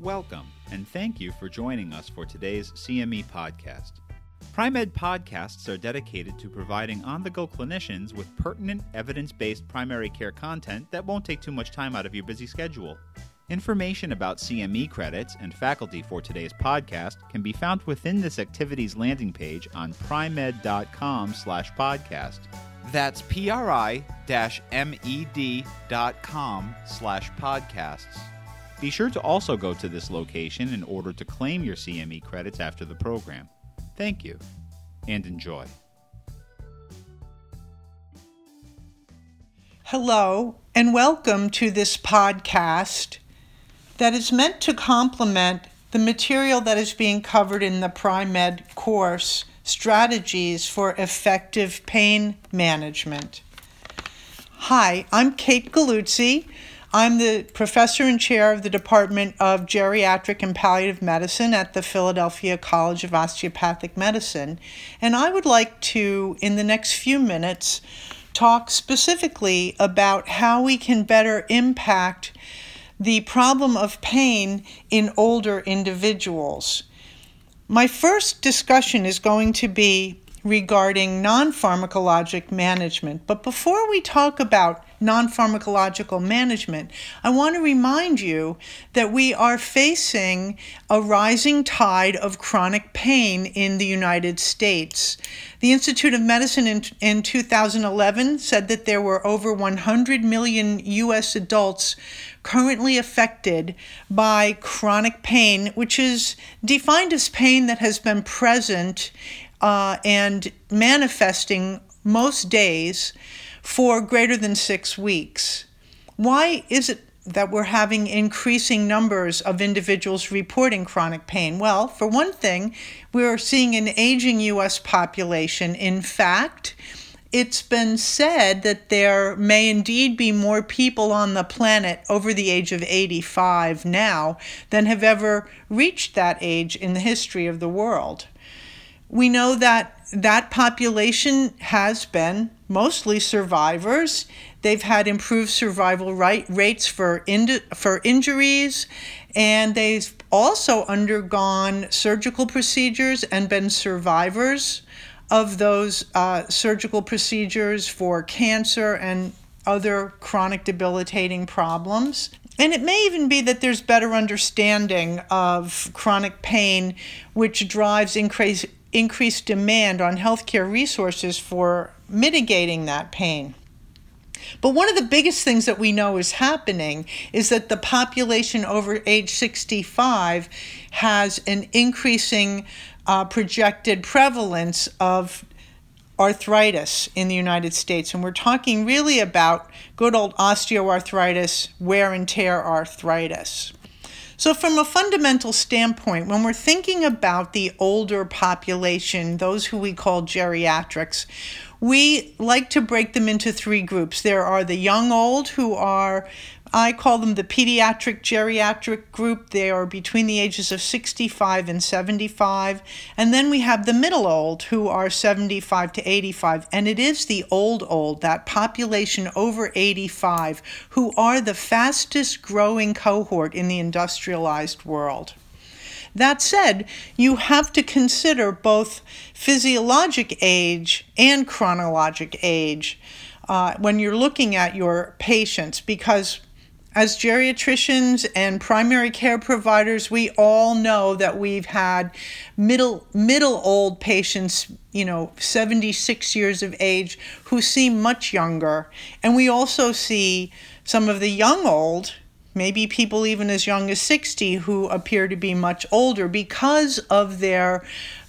Welcome, and thank you for joining us for today's CME podcast. Pri-Med podcasts are dedicated to providing on the go clinicians with pertinent, evidence based primary care content that won't take too much time out of your busy schedule. Information about CME credits and faculty for today's podcast can be found within this activity's landing page on pri-med.com slash podcast. That's pri-med.com slash podcasts. Be sure to also go to this location in order to claim your CME credits after the program. Thank you, and enjoy. Hello, and welcome to this podcast that is meant to complement the material that is being covered in the Pri-Med course Strategies for Effective Pain Management. Hi, I'm Kate Galluzzi. I'm the professor and chair of the Department of Geriatric and Palliative Medicine at the Philadelphia College of Osteopathic Medicine, and I would like to, in the next few minutes, talk specifically about how we can better impact the problem of pain in older individuals. My first discussion is going to be regarding non pharmacologic management. But before we talk about non pharmacological management, I want to remind you that we are facing a rising tide of chronic pain in the United States. The Institute of Medicine in, in 2011 said that there were over 100 million U.S. adults currently affected by chronic pain, which is defined as pain that has been present uh, and manifesting most days for greater than six weeks. Why is it that we're having increasing numbers of individuals reporting chronic pain? Well, for one thing, we're seeing an aging U.S. population. In fact, it's been said that there may indeed be more people on the planet over the age of 85 now than have ever reached that age in the history of the world. We know that that population has been mostly survivors. They've had improved survival right, rates for, in, for injuries, and they've also undergone surgical procedures and been survivors of those uh, surgical procedures for cancer and other chronic debilitating problems. And it may even be that there's better understanding of chronic pain, which drives increase, increased demand on healthcare resources for mitigating that pain. But one of the biggest things that we know is happening is that the population over age 65 has an increasing uh, projected prevalence of arthritis in the United States. And we're talking really about good old osteoarthritis, wear and tear arthritis. So, from a fundamental standpoint, when we're thinking about the older population, those who we call geriatrics, we like to break them into three groups. There are the young old who are I call them the pediatric geriatric group. They are between the ages of 65 and 75. And then we have the middle old who are 75 to 85. And it is the old old, that population over 85, who are the fastest growing cohort in the industrialized world. That said, you have to consider both physiologic age and chronologic age uh, when you're looking at your patients because as geriatricians and primary care providers, we all know that we've had middle middle old patients, you know, 76 years of age who seem much younger. And we also see some of the young old, maybe people even as young as 60 who appear to be much older because of their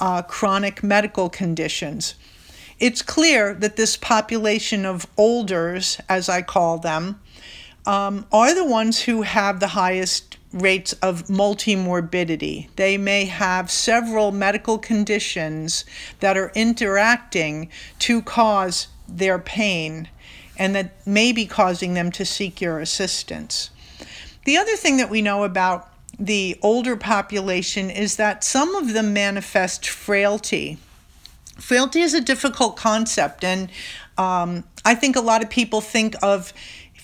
uh, chronic medical conditions. It's clear that this population of olders, as I call them, um, are the ones who have the highest rates of multimorbidity. They may have several medical conditions that are interacting to cause their pain and that may be causing them to seek your assistance. The other thing that we know about the older population is that some of them manifest frailty. Frailty is a difficult concept, and um, I think a lot of people think of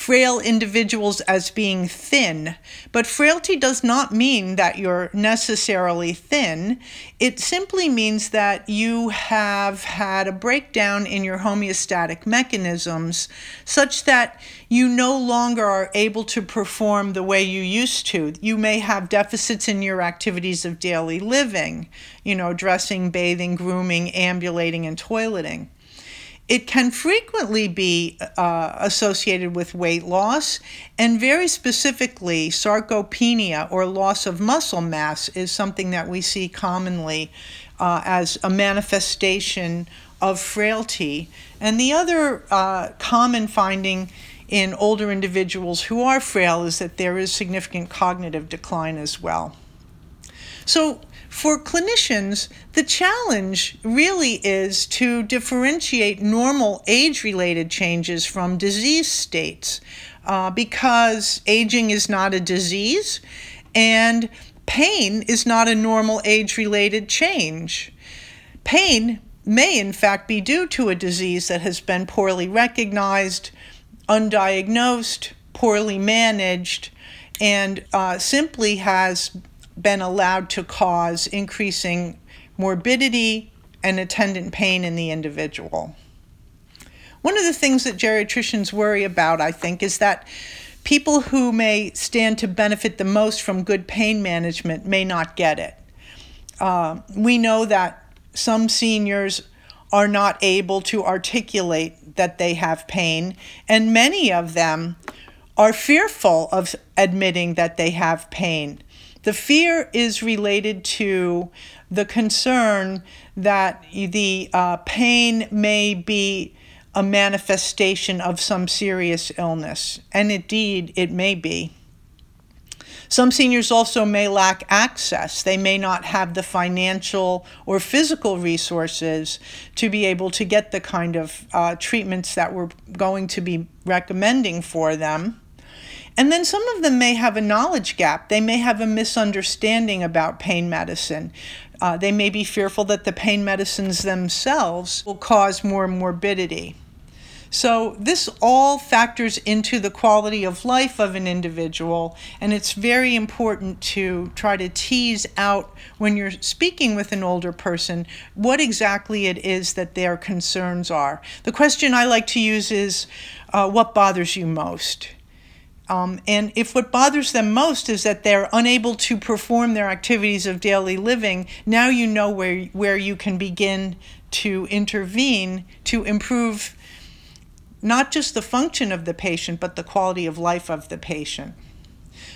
frail individuals as being thin, but frailty does not mean that you're necessarily thin. It simply means that you have had a breakdown in your homeostatic mechanisms such that you no longer are able to perform the way you used to. You may have deficits in your activities of daily living, you know, dressing, bathing, grooming, ambulating, and toileting. It can frequently be uh, associated with weight loss, and very specifically, sarcopenia or loss of muscle mass is something that we see commonly uh, as a manifestation of frailty. And the other uh, common finding in older individuals who are frail is that there is significant cognitive decline as well. So, for clinicians, the challenge really is to differentiate normal age related changes from disease states uh, because aging is not a disease and pain is not a normal age related change. Pain may, in fact, be due to a disease that has been poorly recognized undiagnosed, poorly managed, and uh, simply has been allowed to cause increasing morbidity and attendant pain in the individual. One of the things that geriatricians worry about, I think, is that people who may stand to benefit the most from good pain management may not get it. Uh, we know that some seniors are not able to articulate that they have pain, and many of them are fearful of admitting that they have pain. The fear is related to the concern that the uh, pain may be a manifestation of some serious illness, and indeed it may be. Some seniors also may lack access. They may not have the financial or physical resources to be able to get the kind of uh, treatments that we're going to be recommending for them. And then some of them may have a knowledge gap. They may have a misunderstanding about pain medicine. Uh, they may be fearful that the pain medicines themselves will cause more morbidity. So, this all factors into the quality of life of an individual, and it's very important to try to tease out when you're speaking with an older person what exactly it is that their concerns are. The question I like to use is uh, What bothers you most? Um, and if what bothers them most is that they're unable to perform their activities of daily living, now you know where, where you can begin to intervene to improve not just the function of the patient, but the quality of life of the patient.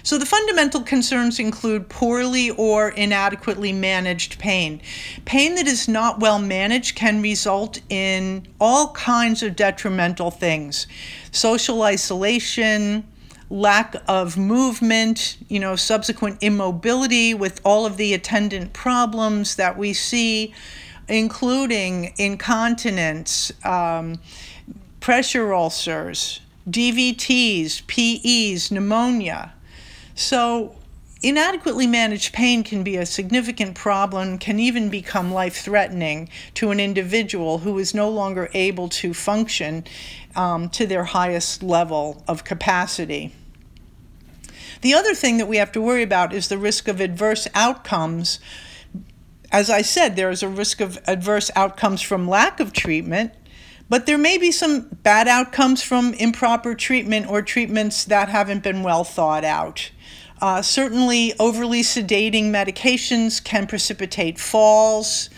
So, the fundamental concerns include poorly or inadequately managed pain. Pain that is not well managed can result in all kinds of detrimental things social isolation, lack of movement, you know, subsequent immobility with all of the attendant problems that we see, including incontinence. Um, pressure ulcers, DVTs, PEs, pneumonia. So, inadequately managed pain can be a significant problem, can even become life threatening to an individual who is no longer able to function um, to their highest level of capacity. The other thing that we have to worry about is the risk of adverse outcomes. As I said, there is a risk of adverse outcomes from lack of treatment but there may be some bad outcomes from improper treatment or treatments that haven't been well thought out. Uh, certainly, overly sedating medications can precipitate falls.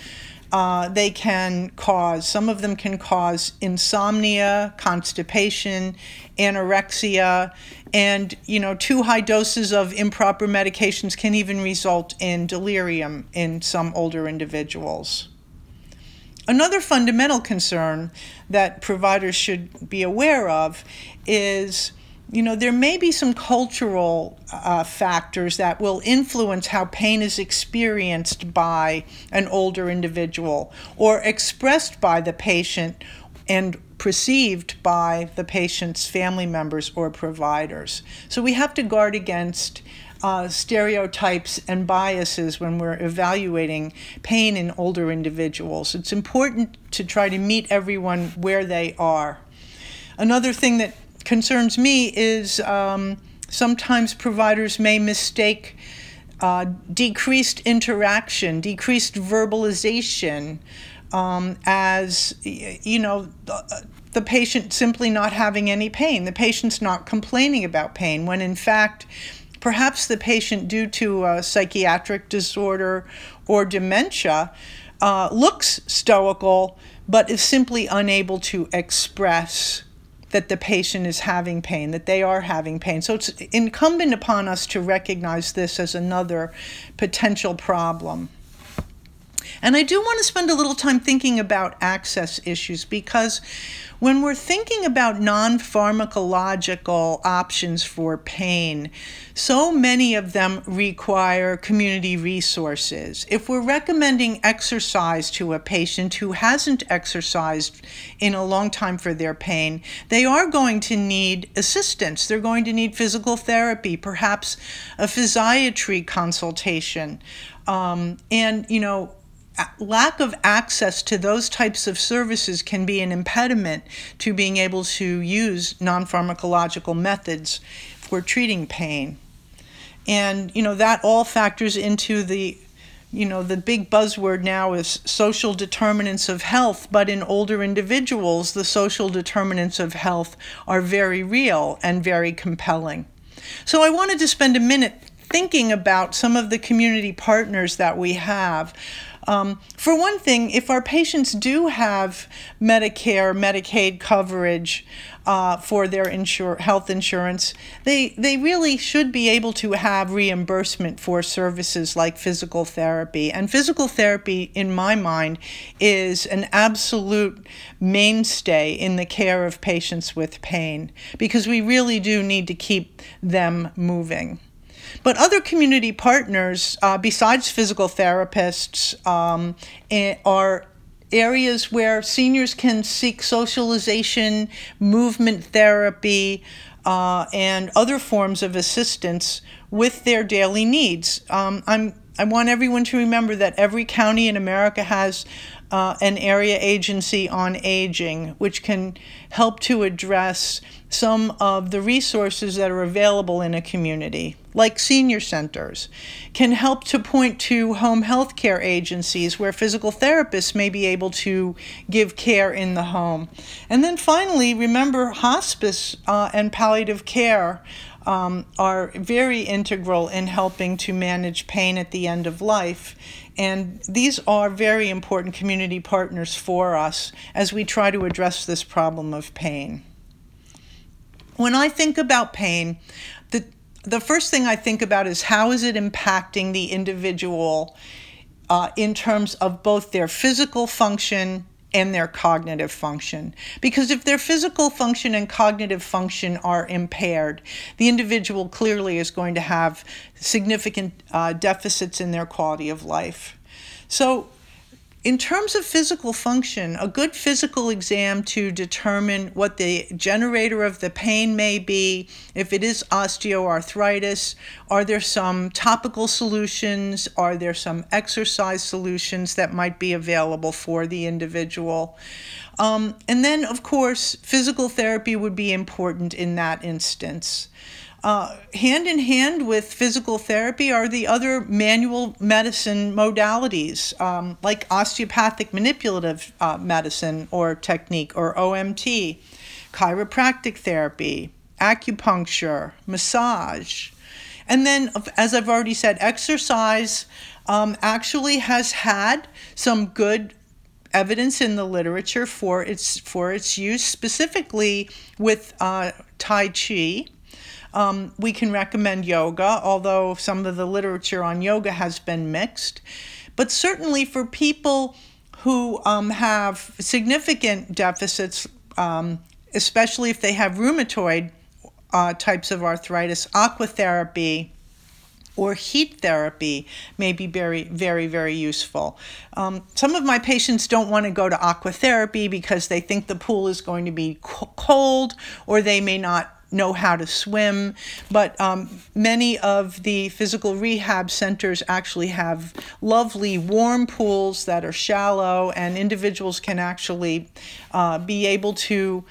Uh, they can cause, some of them can cause insomnia, constipation, anorexia, and you know, too high doses of improper medications can even result in delirium in some older individuals. Another fundamental concern that providers should be aware of is you know, there may be some cultural uh, factors that will influence how pain is experienced by an older individual or expressed by the patient and perceived by the patient's family members or providers. So we have to guard against uh, stereotypes and biases when we're evaluating pain in older individuals. It's important to try to meet everyone where they are. Another thing that concerns me is um, sometimes providers may mistake uh, decreased interaction, decreased verbalization um, as, you know, the patient simply not having any pain, the patient's not complaining about pain, when in fact, perhaps the patient, due to a psychiatric disorder or dementia, uh, looks stoical but is simply unable to express that the patient is having pain, that they are having pain. So it's incumbent upon us to recognize this as another potential problem. And I do want to spend a little time thinking about access issues because when we're thinking about non pharmacological options for pain, so many of them require community resources. If we're recommending exercise to a patient who hasn't exercised in a long time for their pain, they are going to need assistance. They're going to need physical therapy, perhaps a physiatry consultation. Um, and, you know, lack of access to those types of services can be an impediment to being able to use non pharmacological methods for treating pain. And, you know, that all factors into the you know, the big buzzword now is social determinants of health, but in older individuals, the social determinants of health are very real and very compelling. So I wanted to spend a minute thinking about some of the community partners that we have. Um, for one thing, if our patients do have Medicare, Medicaid coverage uh, for their health insurance, they, they really should be able to have reimbursement for services like physical therapy. And physical therapy, in my mind, is an absolute mainstay in the care of patients with pain because we really do need to keep them moving. But other community partners, uh, besides physical therapists, um, eh, are areas where seniors can seek socialization, movement therapy, uh, and other forms of assistance with their daily needs. Um, I'm I want everyone to remember that every county in America has uh, an area agency on aging, which can help to address some of the resources that are available in a community, like senior centers, can help to point to home health care agencies where physical therapists may be able to give care in the home. And then finally, remember hospice uh, and palliative care um, are very integral in helping to manage pain at the end of life. And these are very important community partners for us as we try to address this problem of pain. When I think about pain, the, the first thing I think about is how is it impacting the individual uh, in terms of both their physical function and their cognitive function. Because if their physical function and cognitive function are impaired, the individual clearly is going to have significant uh, deficits in their quality of life. So, in terms of physical function, a good physical exam to determine what the generator of the pain may be, if it is osteoarthritis, are there some topical solutions, are there some exercise solutions that might be available for the individual? Um, and then, of course, physical therapy would be important in that instance. Uh, hand in hand with physical therapy are the other manual medicine modalities, um, like osteopathic manipulative uh, medicine or technique, or OMT, chiropractic therapy, acupuncture, massage. And then, as I've already said, exercise um, actually has had some good evidence in the literature for its for its use, specifically with uh, Tai Chi. Um, we can recommend yoga, although some of the literature on yoga has been mixed. But certainly for people who um, have significant deficits, um, especially if they have rheumatoid uh, types of arthritis, aquatherapy or heat therapy may be very, very, very useful. Um, some of my patients don't want to go to aquatherapy because they think the pool is going to be cold or they may not know how to swim, but um, many of the physical rehab centers actually have lovely warm pools that are shallow, and individuals can actually uh, be able to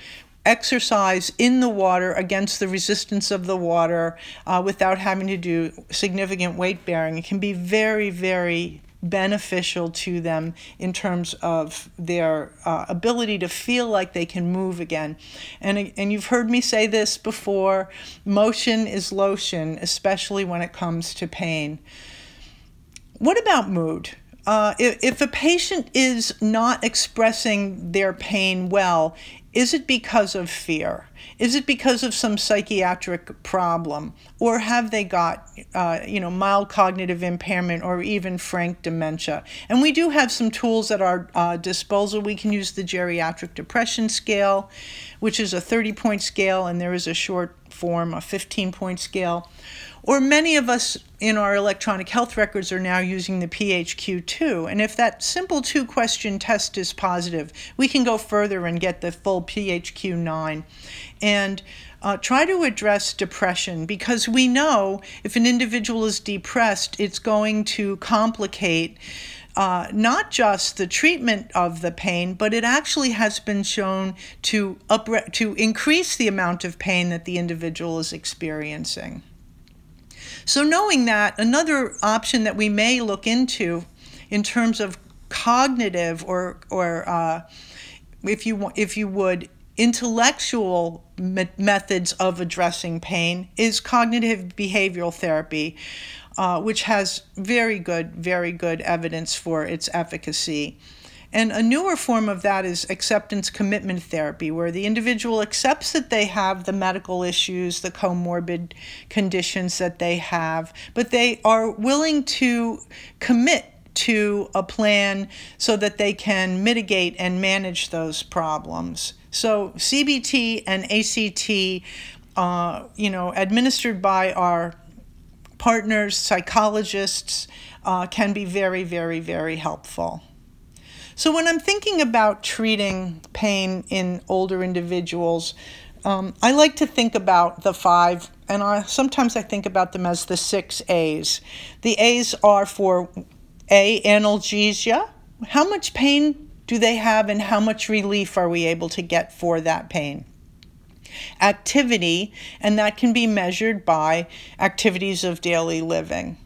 exercise in the water against the resistance of the water uh, without having to do significant weight bearing. It can be very, very beneficial to them in terms of their uh, ability to feel like they can move again. And, and you've heard me say this before motion is lotion, especially when it comes to pain. What about mood? Uh, if, if a patient is not expressing their pain well, is it because of fear? Is it because of some psychiatric problem? Or have they got, uh, you know, mild cognitive impairment or even frank dementia? And we do have some tools at our uh, disposal. We can use the geriatric depression scale, which is a 30 point scale, and there is a short form, a 15 point scale. Or many of us in our electronic health records are now using the PHQ2. And if that simple two question test is positive, we can go further and get the full PHQ9 and uh, try to address depression because we know if an individual is depressed, it's going to complicate. Uh, not just the treatment of the pain, but it actually has been shown to up to increase the amount of pain that the individual is experiencing. So, knowing that, another option that we may look into in terms of cognitive or, or uh, if, you, if you would, intellectual me- methods of addressing pain is cognitive behavioral therapy, uh, which has very good, very good evidence for its efficacy. And a newer form of that is acceptance commitment therapy, where the individual accepts that they have the medical issues, the comorbid conditions that they have, but they are willing to commit to a plan so that they can mitigate and manage those problems. So CBT and ACT, uh, you know, administered by our partners, psychologists, uh, can be very, very, very helpful. So, when I'm thinking about treating pain in older individuals, um, I like to think about the five, and I, sometimes I think about them as the six A's. The A's are for A, analgesia. How much pain do they have, and how much relief are we able to get for that pain? Activity, and that can be measured by activities of daily living.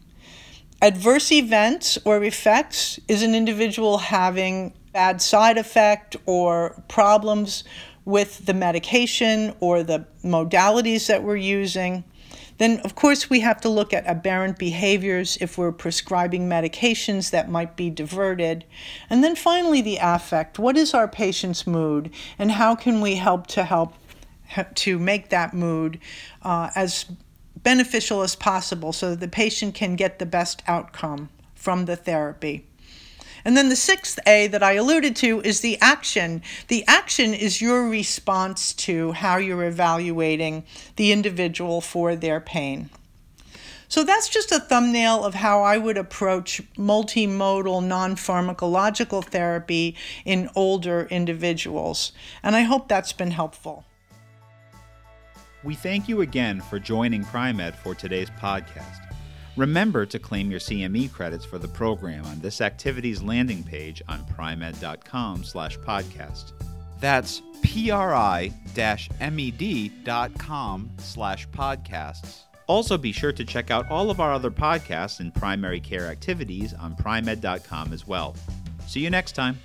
Adverse events or effects is an individual having bad side effect or problems with the medication or the modalities that we're using. Then, of course, we have to look at aberrant behaviors if we're prescribing medications that might be diverted. And then finally, the affect. What is our patient's mood, and how can we help to help to make that mood uh, as beneficial as possible so that the patient can get the best outcome from the therapy. And then the sixth A that I alluded to is the action. The action is your response to how you're evaluating the individual for their pain. So that's just a thumbnail of how I would approach multimodal non pharmacological therapy in older individuals. And I hope that's been helpful. We thank you again for joining Pri-Med for today's podcast. Remember to claim your CME credits for the program on this activity's landing page on pri-med.com slash podcast. That's pri-med.com slash podcasts. Also be sure to check out all of our other podcasts and primary care activities on pri-med.com as well. See you next time.